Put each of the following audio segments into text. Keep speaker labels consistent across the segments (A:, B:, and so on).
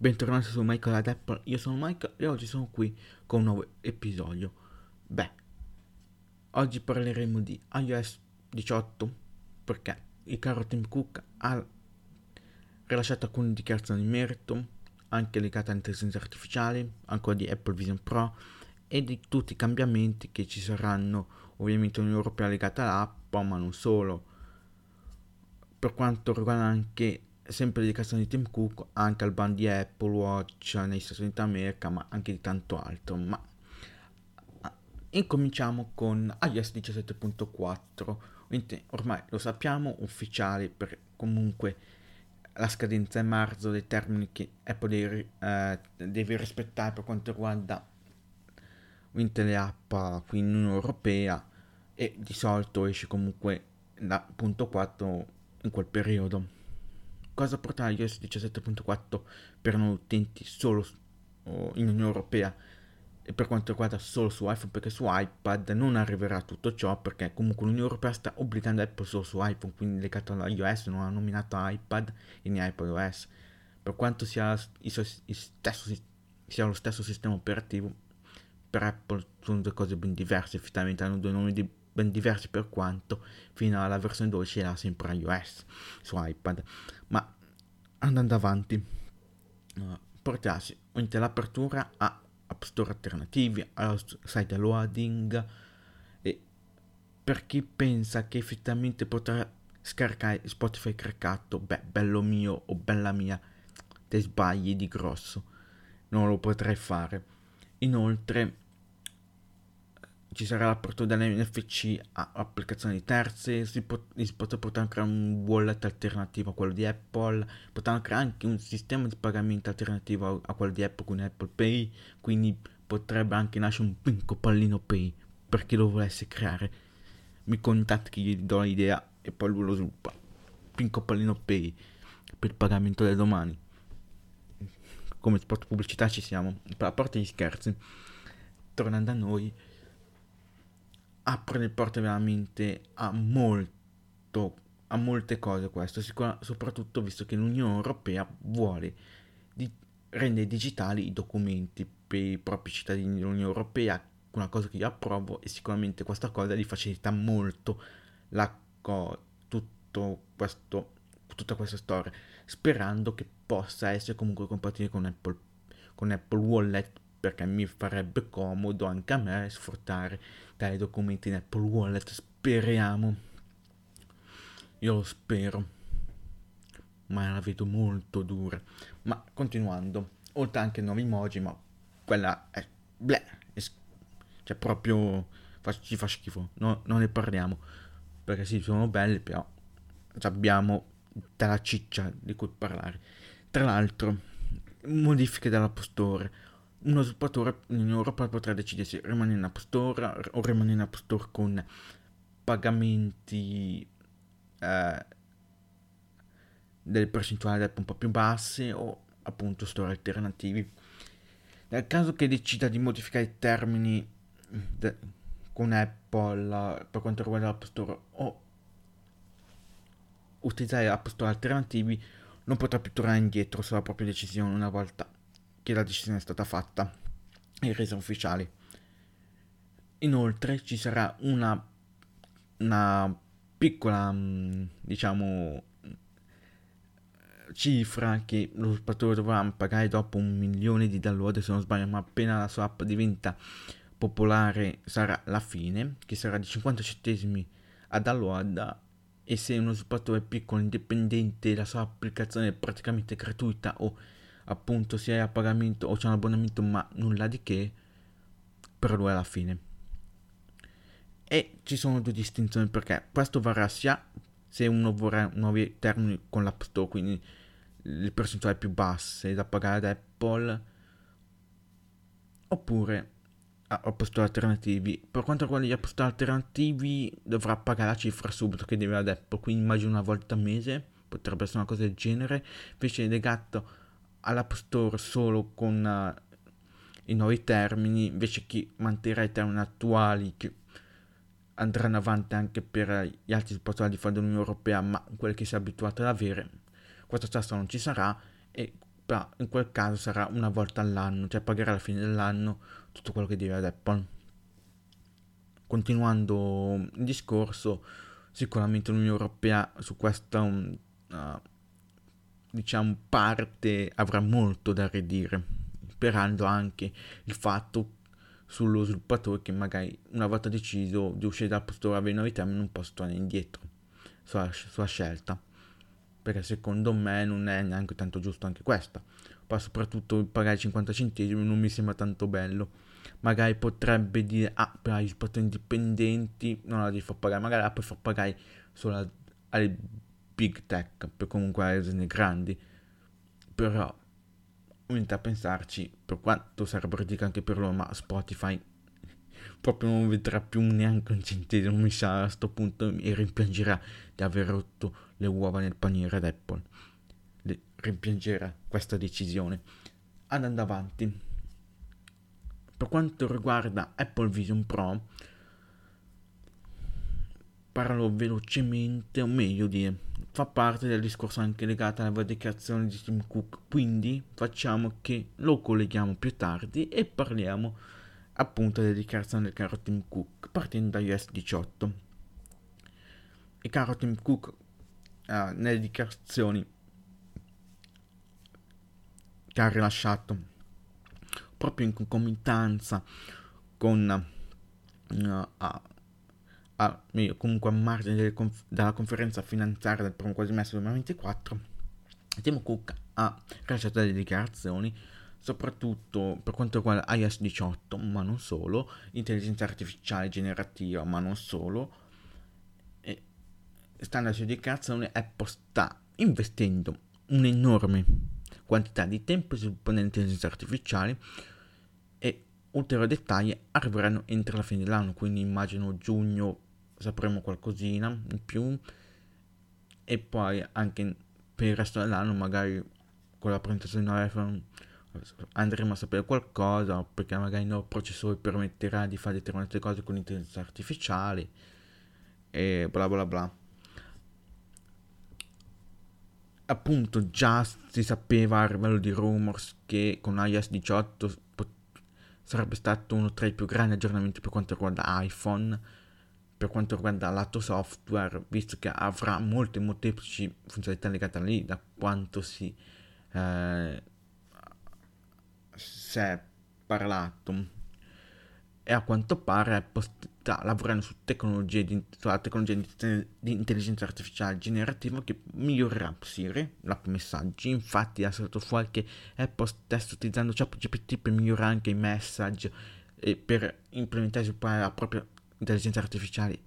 A: bentornati su Michael ad Apple, io sono Michael e oggi sono qui con un nuovo episodio. Beh, oggi parleremo di iOS 18 perché il caro Tim Cook ha rilasciato alcune dichiarazioni di merito, anche legate all'intelligenza artificiale, ancora di Apple Vision Pro e di tutti i cambiamenti che ci saranno ovviamente in Europea legati all'app, ma non solo. Per quanto riguarda anche sempre dedicazione di Tim Cook anche al band di Apple Watch negli Stati Uniti d'America, ma anche di tanto altro. Ma incominciamo con iOS 17.4. Ormai lo sappiamo, ufficiale per comunque la scadenza è marzo dei termini che Apple deve, eh, deve rispettare per quanto riguarda le app qui in Unione Europea e di solito esce comunque da punto 4 in quel periodo cosa portare iOS 17.4 per noi utenti solo in Unione Europea? E per quanto riguarda solo su iPhone perché su iPad non arriverà tutto ciò perché comunque l'Unione Europea sta obbligando Apple solo su iPhone quindi legato alla iOS non ha nominato iPad e né iPadOS per quanto sia, stesso, sia lo stesso sistema operativo per Apple sono due cose ben diverse effettivamente hanno due nomi di, ben diversi per quanto fino alla versione 12 era sempre iOS su iPad ma andando avanti uh, portarsi l'apertura a App Store alternativi, allo site loading e per chi pensa che effettivamente potrà scaricare Spotify craccato, beh, bello mio o bella mia, te sbagli di grosso, non lo potrei fare. Inoltre ci sarà l'apertura dell'NFC a applicazioni terze, si, pot- si potrà portare anche un wallet alternativo a quello di Apple, potrà creare anche un sistema di pagamento alternativo a, a, quello di Apple con Apple Pay, quindi potrebbe anche nascere un pinco pallino Pay per chi lo volesse creare. Mi contatti, gli do l'idea e poi lui lo sviluppa. Pinco pallino Pay per il pagamento del domani. Come spot pubblicità ci siamo, a parte gli scherzi. Tornando a noi, apre le porte veramente a molto, a molte cose questo, soprattutto visto che l'Unione Europea vuole di rendere digitali i documenti per i propri cittadini dell'Unione Europea, una cosa che io approvo e sicuramente questa cosa gli facilita molto la co- tutto questo, tutta questa storia, sperando che possa essere comunque compatibile con Apple, con Apple Wallet perché mi farebbe comodo anche a me sfruttare tali documenti in Apple Wallet. Speriamo. Io lo spero. Ma la vedo molto dura. Ma continuando, oltre anche nuovi emoji, ma quella è... Bleh, è cioè proprio ci fa schifo. No, non ne parliamo. Perché sì, sono belli, però abbiamo della ciccia di cui parlare. Tra l'altro, modifiche della postore uno sviluppatore in Europa potrà decidere se rimanere in App Store o rimanere in App Store con pagamenti eh, delle percentuali un po' più basse o appunto store alternativi. Nel caso che decida di modificare i termini de- con Apple per quanto riguarda l'App Store o utilizzare App Store alternativi, non potrà più tornare indietro sulla propria decisione una volta che la decisione è stata fatta e resa ufficiale. Inoltre ci sarà una, una piccola, mm, diciamo, cifra che lo sviluppatore dovrà pagare dopo un milione di download se non sbaglio, ma appena la sua app diventa popolare sarà la fine, che sarà di 50 centesimi a download e se uno sviluppatore piccolo indipendente la sua applicazione è praticamente gratuita o appunto se hai a pagamento o c'è un abbonamento ma nulla di che per lui alla fine. E ci sono due distinzioni perché questo varrà sia se uno vorrà nuovi termini con l'App Store quindi le percentuali più basse da pagare ad Apple oppure a Store alternativi. Per quanto riguarda gli App Store alternativi dovrà pagare la cifra subito che deve ad Apple quindi immagino una volta al mese potrebbe essere una cosa del genere. Invece legato all'App Store solo con uh, i nuovi termini, invece che manterrà i termini attuali che andranno avanti anche per gli altri di fare dell'Unione Europea, ma quelli che si è abituato ad avere, questa tassa non ci sarà e in quel caso sarà una volta all'anno, cioè pagherà alla fine dell'anno tutto quello che deve ad Apple. Continuando il discorso, sicuramente l'Unione Europea su questa uh, diciamo parte avrà molto da ridire, sperando anche il fatto sullo sviluppatore che magari una volta deciso di uscire dal postore avere novità non possa tornare indietro sulla, sulla scelta. Perché secondo me non è neanche tanto giusto anche questa. Poi soprattutto pagare 50 centesimi non mi sembra tanto bello. Magari potrebbe dire ah per i sviluppattori indipendenti non la devi far pagare. Magari la puoi far pagare solo alle big tech per comunque aziende grandi però ovviamente a pensarci, per quanto sarebbe ridicolo anche per loro, ma Spotify proprio non vedrà più neanche un centesimo, mi sa a questo punto e rimpiangerà di aver rotto le uova nel paniere ad Apple. Le, rimpiangerà questa decisione. Andando avanti, per quanto riguarda Apple Vision Pro, parlo velocemente, o meglio dire, fa parte del discorso anche legato alla dichiarazione di Tim Cook, quindi facciamo che lo colleghiamo più tardi e parliamo appunto della dichiarazione del caro Tim Cook, partendo da iOS 18. Il caro Tim Cook uh, nelle dichiarazioni che ha rilasciato proprio in concomitanza con uh, a, comunque a margine conf- della conferenza finanziaria del primo quadrimestre 2024, Tim Cook ha rilasciato delle dichiarazioni soprattutto per quanto riguarda iOS 18, ma non solo, intelligenza artificiale generativa, ma non solo, e stando alle sue dichiarazioni Apple sta investendo un'enorme quantità di tempo sviluppando l'intelligenza artificiale e ulteriori dettagli arriveranno entro la fine dell'anno, quindi immagino giugno sapremo qualcosina in più. E poi anche per il resto dell'anno magari con la presentazione iPhone andremo a sapere qualcosa perché magari il nuovo processore permetterà di fare determinate cose con l'intelligenza artificiale e bla bla bla. Appunto già si sapeva a livello di rumors che con iOS 18 pot- sarebbe stato uno tra i più grandi aggiornamenti per quanto riguarda iPhone per quanto riguarda lato software, visto che avrà molte molteplici funzionalità legate a lì, da quanto si, eh, si è parlato. E a quanto pare sta lavorando su tecnologie di, sulla tecnologia di, di, intelligenza artificiale generativa che migliorerà Siri, l'app messaggi. Infatti è saltato fuori che Apple sta utilizzando ChatGPT per migliorare anche i messaggi e per implementare la propria intelligenza artificiale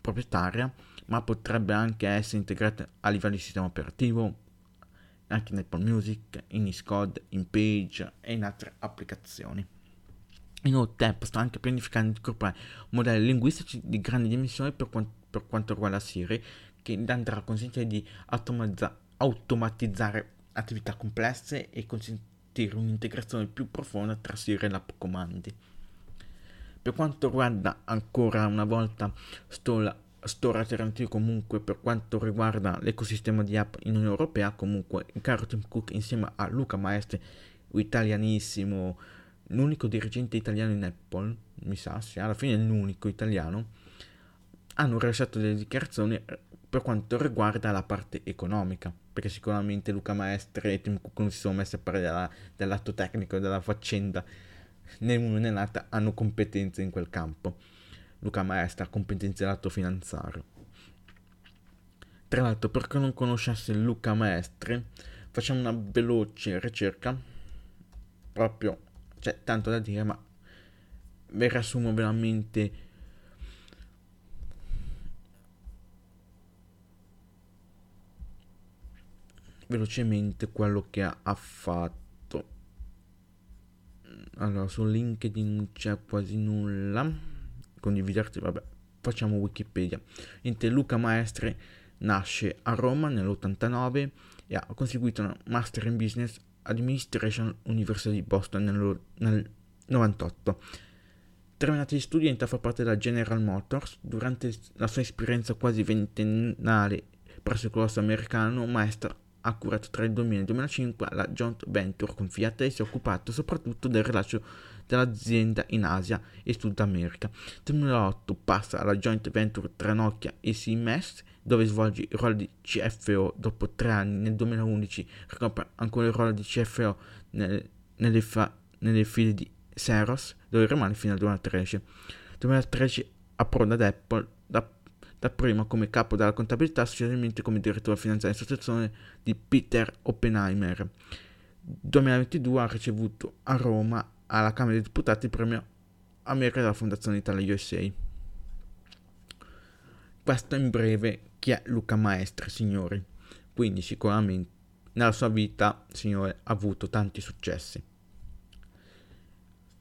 A: proprietaria, ma potrebbe anche essere integrata a livello di sistema operativo, anche in Apple Music, in Xcode, in Page e in altre applicazioni. Inoltre Apple sta anche pianificando di incorporare modelli linguistici di grandi dimensioni per, quant- per quanto riguarda Siri, che andrà a consentire di automatizza- automatizzare attività complesse e consentire un'integrazione più profonda tra Siri e l'app comandi. Per quanto riguarda ancora una volta Store, store alternativo comunque per quanto riguarda l'ecosistema di app in Unione Europea, comunque il caro Tim Cook insieme a Luca Maestri, italianissimo, l'unico dirigente italiano in Apple, mi sa, sì, alla fine è l'unico italiano, hanno rilasciato delle dichiarazioni per quanto riguarda la parte economica, perché sicuramente Luca Maestre e Tim Cook non si sono messi a parlare della, dell'atto tecnico della faccenda né uno né l'altra hanno competenze in quel campo. Luca Maestra ha competenze lato finanziario. Tra l'altro, per chi non conoscesse Luca Maestre, facciamo una veloce ricerca, proprio, c'è tanto da dire, ma vi riassumo veramente velocemente quello che ha fatto allora su LinkedIn non c'è quasi nulla. Condividerti vabbè. Facciamo wikipedia. Niente Luca Maestre nasce a Roma nell'89 e ha conseguito una master in business administration University di Boston nel, nel 98 terminati gli studi entra a far parte della General Motors. Durante la sua esperienza quasi ventennale presso il colosso americano Maestre ha curato tra il 2000 e il 2005 la joint venture con Fiat e si è occupato soprattutto del rilascio dell'azienda in Asia e Sud America. Nel 2008 passa alla joint venture tra Nokia e Siemens dove svolge il ruolo di CFO dopo tre anni. Nel 2011 ricopre ancora il ruolo di CFO nelle, nelle, fa, nelle file di Seros dove rimane fino al 2013. Nel 2013 approda ad Apple da dapprima come capo della contabilità, successivamente come direttore finanziario in sostituzione di Peter Oppenheimer. Nel 2022 ha ricevuto a Roma alla Camera dei Deputati il premio America della Fondazione Italia USA. Questo in breve chi è Luca Maestri, signori. Quindi sicuramente nella sua vita, signore, ha avuto tanti successi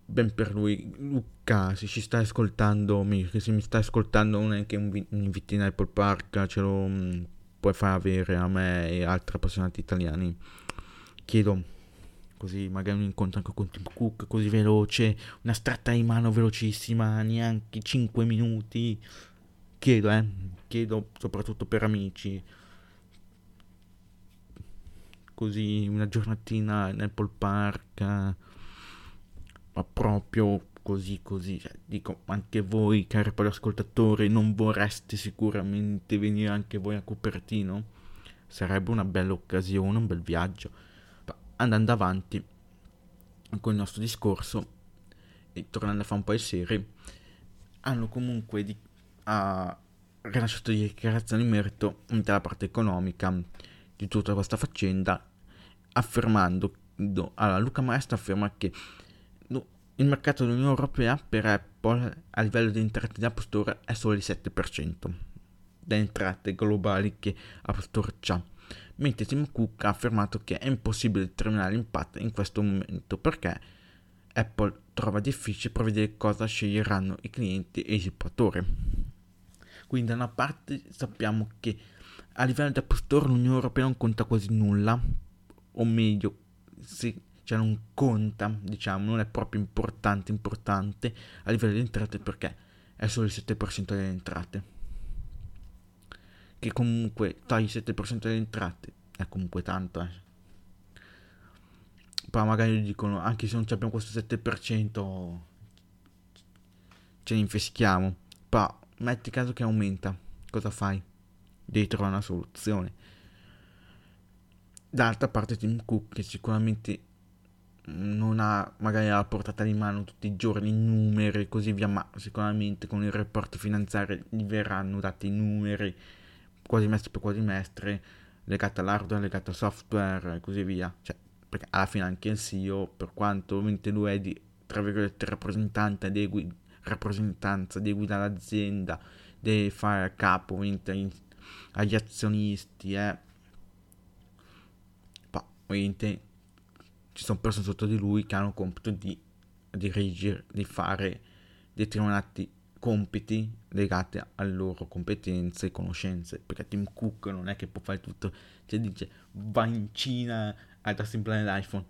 A: ben per lui. Luca, se ci stai ascoltando, se mi stai ascoltando non è che un, un invitino Apple Park ce lo mm, puoi far avere a me e altri appassionati italiani. Chiedo così magari un incontro anche con Tim Cook così veloce, una stretta di mano velocissima, neanche 5 minuti. Chiedo, eh, chiedo soprattutto per amici. Così una giornatina in Apple Park ma proprio così così, cioè, dico anche voi cari ascoltatori non vorreste sicuramente venire anche voi a Cupertino? Sarebbe una bella occasione, un bel viaggio. Ma andando avanti con il nostro discorso e tornando a fare un po' di serie, hanno comunque di, uh, rilasciato di dichiarazioni in merito della parte economica di tutta questa faccenda, affermando, allora Luca Maestro afferma che il mercato dell'Unione Europea per Apple a livello di entrate di App Store è solo il 7% delle entrate globali che App Store ha, mentre Tim Cook ha affermato che è impossibile determinare l'impatto in questo momento perché Apple trova difficile prevedere cosa sceglieranno i clienti e i sviluppatori. Quindi da una parte sappiamo che a livello di App Store l'Unione Europea non conta quasi nulla, o meglio, se cioè non conta, diciamo, non è proprio importante, importante a livello di entrate perché è solo il 7% delle entrate. Che comunque togli il 7% delle entrate, è comunque tanto, eh. Poi magari dicono, anche se non abbiamo questo 7%, ce ne infeschiamo. Però metti caso che aumenta, cosa fai? Devi trovare una soluzione. D'altra parte Tim Cook, che sicuramente non ha magari alla portata di mano tutti i giorni i numeri e così via, ma sicuramente con il report finanziario gli verranno dati i numeri quadrimestre per quadrimestre legati all'hardware, legati al software e così via. Cioè, perché alla fine anche il CEO, per quanto ovviamente lui è di, tra virgolette, rappresentante dei gui- rappresentanza, deve guidare l'azienda, deve fare capo agli azionisti, eh. Ovviamente ci sono persone sotto di lui che hanno il compito di dirigere, di fare determinati compiti legati alle loro competenze e conoscenze. Perché Tim Cook non è che può fare tutto. Cioè dice va in Cina ad assemblare l'iPhone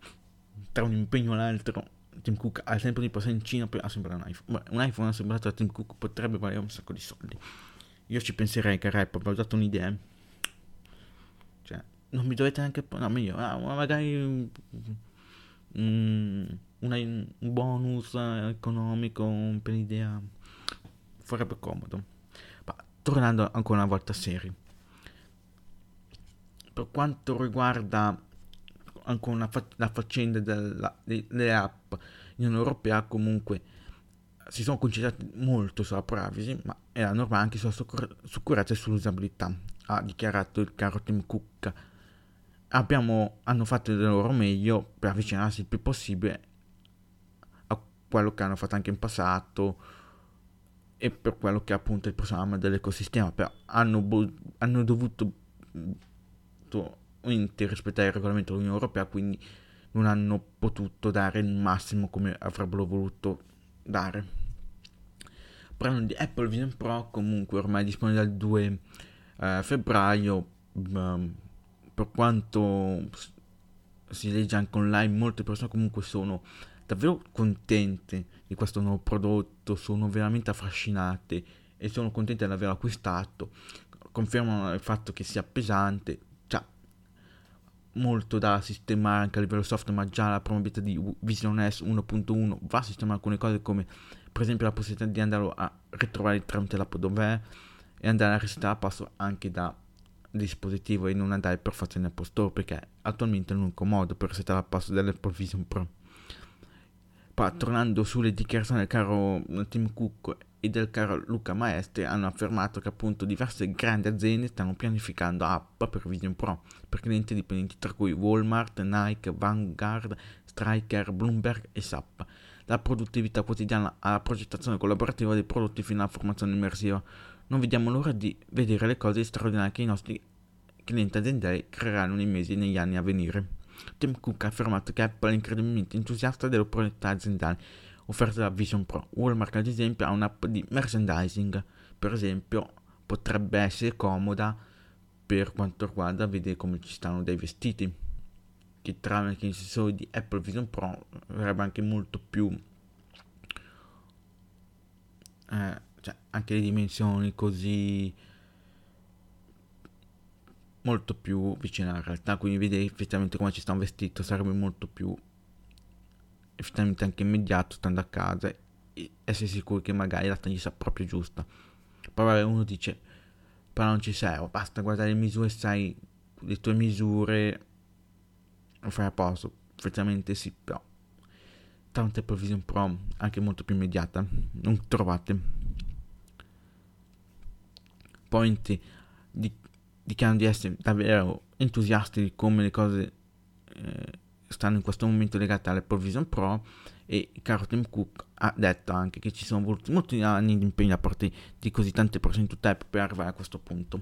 A: tra un impegno e l'altro. Tim Cook ha il tempo di passare in Cina per assemblare un iPhone. Beh, un iPhone assemblato da Tim Cook potrebbe valere un sacco di soldi. Io ci penserei che Rap avevo dato un'idea. Cioè non mi dovete neanche no meglio ah, magari un, una, un bonus economico per l'idea farebbe comodo. Ma tornando ancora una volta a serie. Per quanto riguarda ancora fa- la faccenda della, delle app in Unione Europea, comunque si sono concentrati molto sulla privacy, ma era normale anche sulla sicurezza e sull'usabilità, ha dichiarato il caro Tim Cook abbiamo, hanno fatto del loro meglio per avvicinarsi il più possibile a quello che hanno fatto anche in passato e per quello che è appunto il programma dell'ecosistema, però hanno, bo- hanno dovuto to- rispettare il regolamento dell'Unione Europea, quindi non hanno potuto dare il massimo come avrebbero voluto dare. Parlando di Apple Vision Pro, comunque ormai disponibile dal 2 eh, febbraio, um, per quanto si legge anche online, molte persone comunque sono davvero contente di questo nuovo prodotto, sono veramente affascinate e sono contente di averlo acquistato. Confermano il fatto che sia pesante, cioè, molto da sistemare anche a livello software, ma già la prima beta di Vision S 1.1 va a sistemare alcune cose come per esempio la possibilità di andare a ritrovare tramite l'app dov'è e andare a resettare passo anche da dispositivo e non andare per forza in Apple Store perché attualmente è l'unico modo per resettare a passo dell'Apple Vision Pro. Poi tornando sulle dichiarazioni del caro Tim Cook e del caro Luca Maestri hanno affermato che appunto diverse grandi aziende stanno pianificando app per Vision Pro per clienti dipendenti tra cui Walmart, Nike, Vanguard, Striker, Bloomberg e SAP dalla produttività quotidiana alla progettazione collaborativa dei prodotti fino alla formazione immersiva. Non vediamo l'ora di vedere le cose straordinarie che i nostri clienti aziendali creeranno nei mesi e negli anni a venire. Tim Cook ha affermato che Apple è incredibilmente entusiasta delle opportunità aziendali offerte da Vision Pro. Walmart, ad esempio, ha un'app di merchandising, per esempio, potrebbe essere comoda per quanto riguarda vedere come ci stanno dei vestiti che tramite i sensori di Apple Vision Pro verrebbe anche molto più eh, cioè anche le dimensioni così molto più vicine alla realtà. Quindi vedere effettivamente come ci sta un vestito sarebbe molto più effettivamente anche immediato stando a casa e essere sicuri che magari la taglia sia proprio giusta. Poi uno dice però non ci serve basta guardare le misure sai le tue misure lo fai a posto, effettivamente sì, però tante Apple Vision Pro anche molto più immediata, non trovate. Point di, dichiarano di essere davvero entusiasti di come le cose eh, stanno in questo momento legate all'Apple Vision Pro e caro Tim Cook ha detto anche che ci sono voluti molti anni di impegno da parte di così tante persone in per arrivare a questo punto.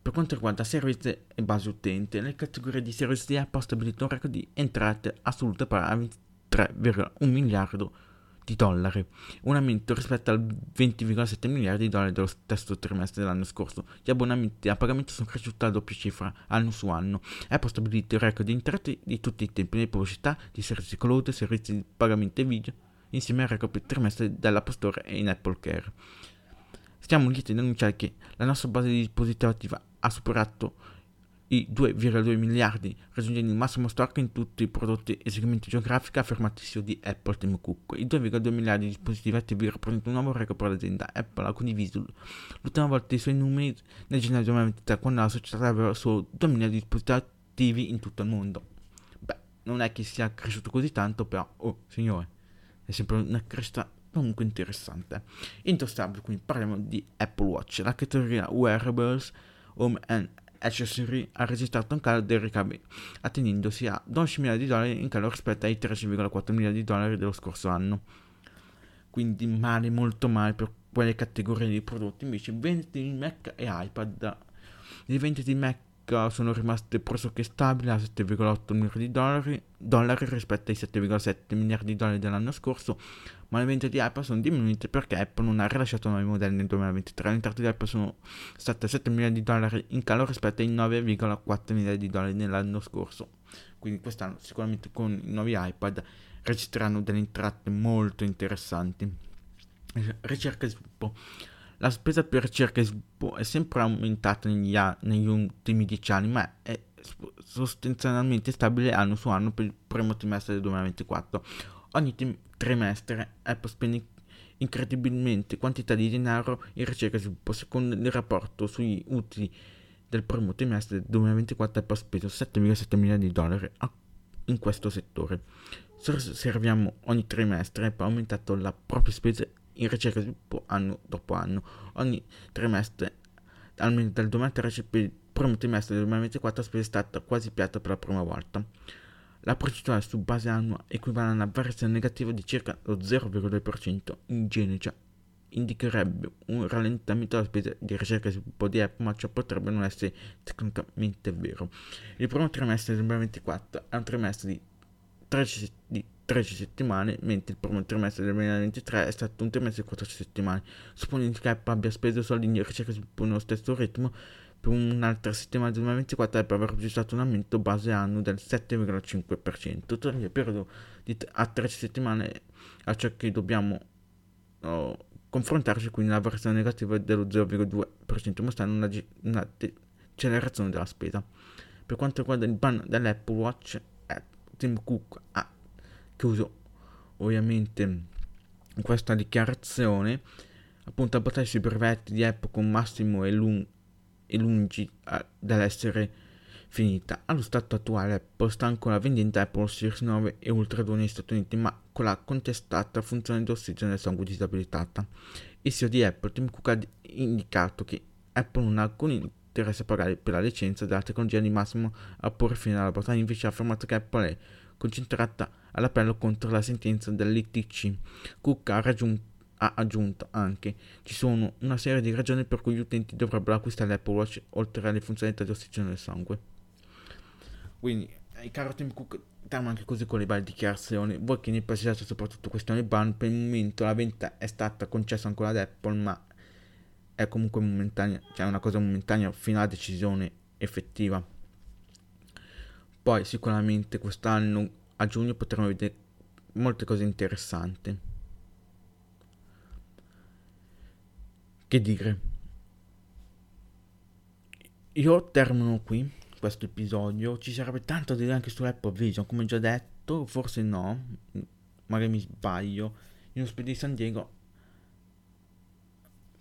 A: Per quanto riguarda servizi e base utente, nelle categorie di servizi di Apple ha stabilito un record di entrate assolute per a 23,1 miliardo di dollari, un aumento rispetto al 20,7 miliardi di dollari dello stesso trimestre dell'anno scorso. Gli abbonamenti a pagamento sono cresciuti a doppia cifra anno su anno. Apple ha stabilito il record di entrate di tutti i tempi di pubblicità, di servizi cloud, servizi di pagamento e video, insieme al record per trimestre dell'App Store e in Apple Care. Stiamo lieti di annunciare che la nostra base di dispositivi attiva ha superato i 2,2 miliardi, raggiungendo il massimo stock in tutti i prodotti e segmenti geografici affermati CEO di Apple Tim Cook. I 2,2 miliardi di dispositivi attivi rappresentano un nuovo record per l'azienda. Apple ha condiviso l'ultima volta i suoi numeri nel gennaio 2023, quando la società aveva solo 2 miliardi di dispositivi attivi in tutto il mondo. Beh, non è che sia cresciuto così tanto, però, oh, signore, è sempre una crescita comunque interessante. Intossabile, quindi parliamo di Apple Watch, la categoria wearables Home and Accessory ha registrato un calo dei ricavi, attenendosi a 12 miliardi di dollari in calo rispetto ai 13,4 miliardi di dollari dello scorso anno. Quindi male, molto male per quelle categorie di prodotti. Invece vendite di Mac e iPad. Le vendite di Mac sono rimaste pressoché stabili a 7,8 miliardi di dollari, dollari rispetto ai 7,7 miliardi di dollari dell'anno scorso, ma le vendite di Apple sono diminuite perché Apple non ha rilasciato nuovi modelli nel 2023. Le entrate di Apple sono state 7 miliardi di dollari in calo rispetto ai 9,4 miliardi di dollari nell'anno scorso. Quindi quest'anno sicuramente con i nuovi iPad registreranno delle entrate molto interessanti. Ricerca e sviluppo. La spesa per ricerca e sviluppo è sempre aumentata negli, a- negli ultimi dieci anni, ma è sostanzialmente stabile anno su anno per il primo trimestre del 2024. Ogni tim- trimestre Apple spende incredibilmente quantità di denaro in ricerca e sviluppo. Secondo il rapporto sugli utili del primo trimestre del 2024 Apple ha speso 7,7 miliardi di dollari in questo settore. Se osserviamo ogni trimestre Apple ha aumentato la propria spesa in ricerca e sviluppo anno dopo anno. Ogni trimestre, almeno dal 2013 per il primo trimestre del 2024, la spesa è stata quasi piatta per la prima volta. La percentuale su base annua equivale a una variazione negativa di circa lo 0,2%. In genere già indicherebbe un rallentamento della spesa di ricerca e sviluppo di Apple, ma ciò potrebbe non essere tecnicamente vero. Il primo trimestre del 2024 è un trimestre di 13, di 13 settimane, mentre il primo trimestre del 2023 è stato un trimestre di 14 settimane. Supponendo che Apple abbia speso soldi in ricerca nello stesso ritmo, per un'altra settimana del 2024 Apple avrà registrato un aumento base annuo del 7,5%. Tuttavia il periodo di t- a 13 settimane a ciò che dobbiamo oh, confrontarci, quindi la variazione negativa è dello 0,2%, mostrando una, una decelerazione della spesa. Per quanto riguarda il ban dell'Apple Watch, eh, Tim Cook ha chiuso ovviamente questa dichiarazione appunto battaglia sui brevetti di Apple con Massimo e, lung- e lungi eh, dall'essere finita. Allo stato attuale Apple sta ancora vendendo Apple Series 9 e Ultra 2 negli Stati Uniti, ma con la contestata funzione di ossigeno del sangue disabilitata. Il CEO di Apple, Tim Cook, ha indicato che Apple non ha alcun interesse a pagare per la licenza della tecnologia di Massimo a porre fine alla battaglia, invece ha affermato che Apple è concentrata all'appello contro la sentenza dell'ITC. Cook ha raggiunto ha aggiunto anche ci sono una serie di ragioni per cui gli utenti dovrebbero acquistare l'Apple Watch oltre alle funzionalità di ossigeno del sangue. Quindi, eh, caro Tim Cook, stiamo anche così con le varie dichiarazioni. Voi che ne pensate soprattutto questione ban, per il momento la vendita è stata concessa ancora ad Apple, ma è comunque momentanea, cioè una cosa momentanea fino alla decisione effettiva. Poi sicuramente quest'anno a giugno potremo vedere molte cose interessanti. Che dire? Io termino qui questo episodio. Ci sarebbe tanto da dire anche su Apple Vision, come già detto, forse no, magari mi sbaglio. In ospedale di San Diego,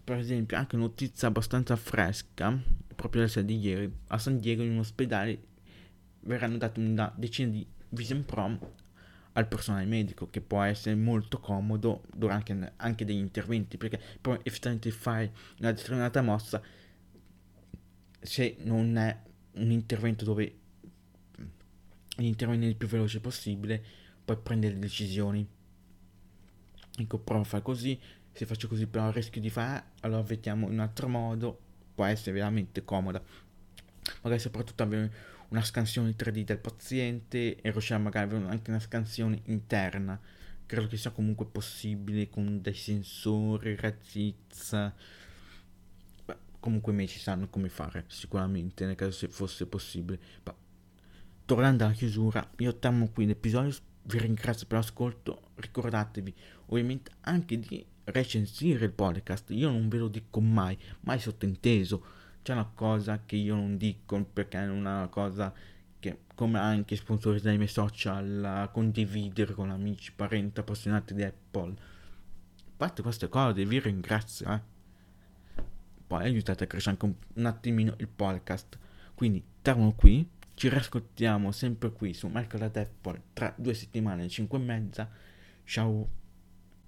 A: per esempio, anche notizia abbastanza fresca, proprio la sera di ieri, a San Diego in un ospedale verranno date una decina di Vision Pro al personale medico che può essere molto comodo durante anche degli interventi perché poi effettivamente fare una determinata mossa se non è un intervento dove intervenire il più veloce possibile poi prendere decisioni. Ecco provo a fare così se faccio così però rischio di fare allora vediamo in un altro modo può essere veramente comoda. Magari soprattutto avere una scansione 3D del paziente e riuscire magari anche una scansione interna. Credo che sia comunque possibile con dei sensori, razizza. Comunque i medici sanno come fare, sicuramente, nel caso se fosse possibile. Ma, tornando alla chiusura, io termino qui l'episodio, vi ringrazio per l'ascolto, ricordatevi ovviamente anche di recensire il podcast, io non ve lo dico mai, mai sottinteso c'è una cosa che io non dico perché è una cosa che come anche sponsorizzare i miei social, condividere con amici, parenti, appassionati di Apple. A parte queste cose vi ringrazio, eh. Poi aiutate a crescere anche un, un attimino il podcast. Quindi termino qui, ci riascoltiamo sempre qui su Mercato Apple tra due settimane, cinque e mezza. Ciao!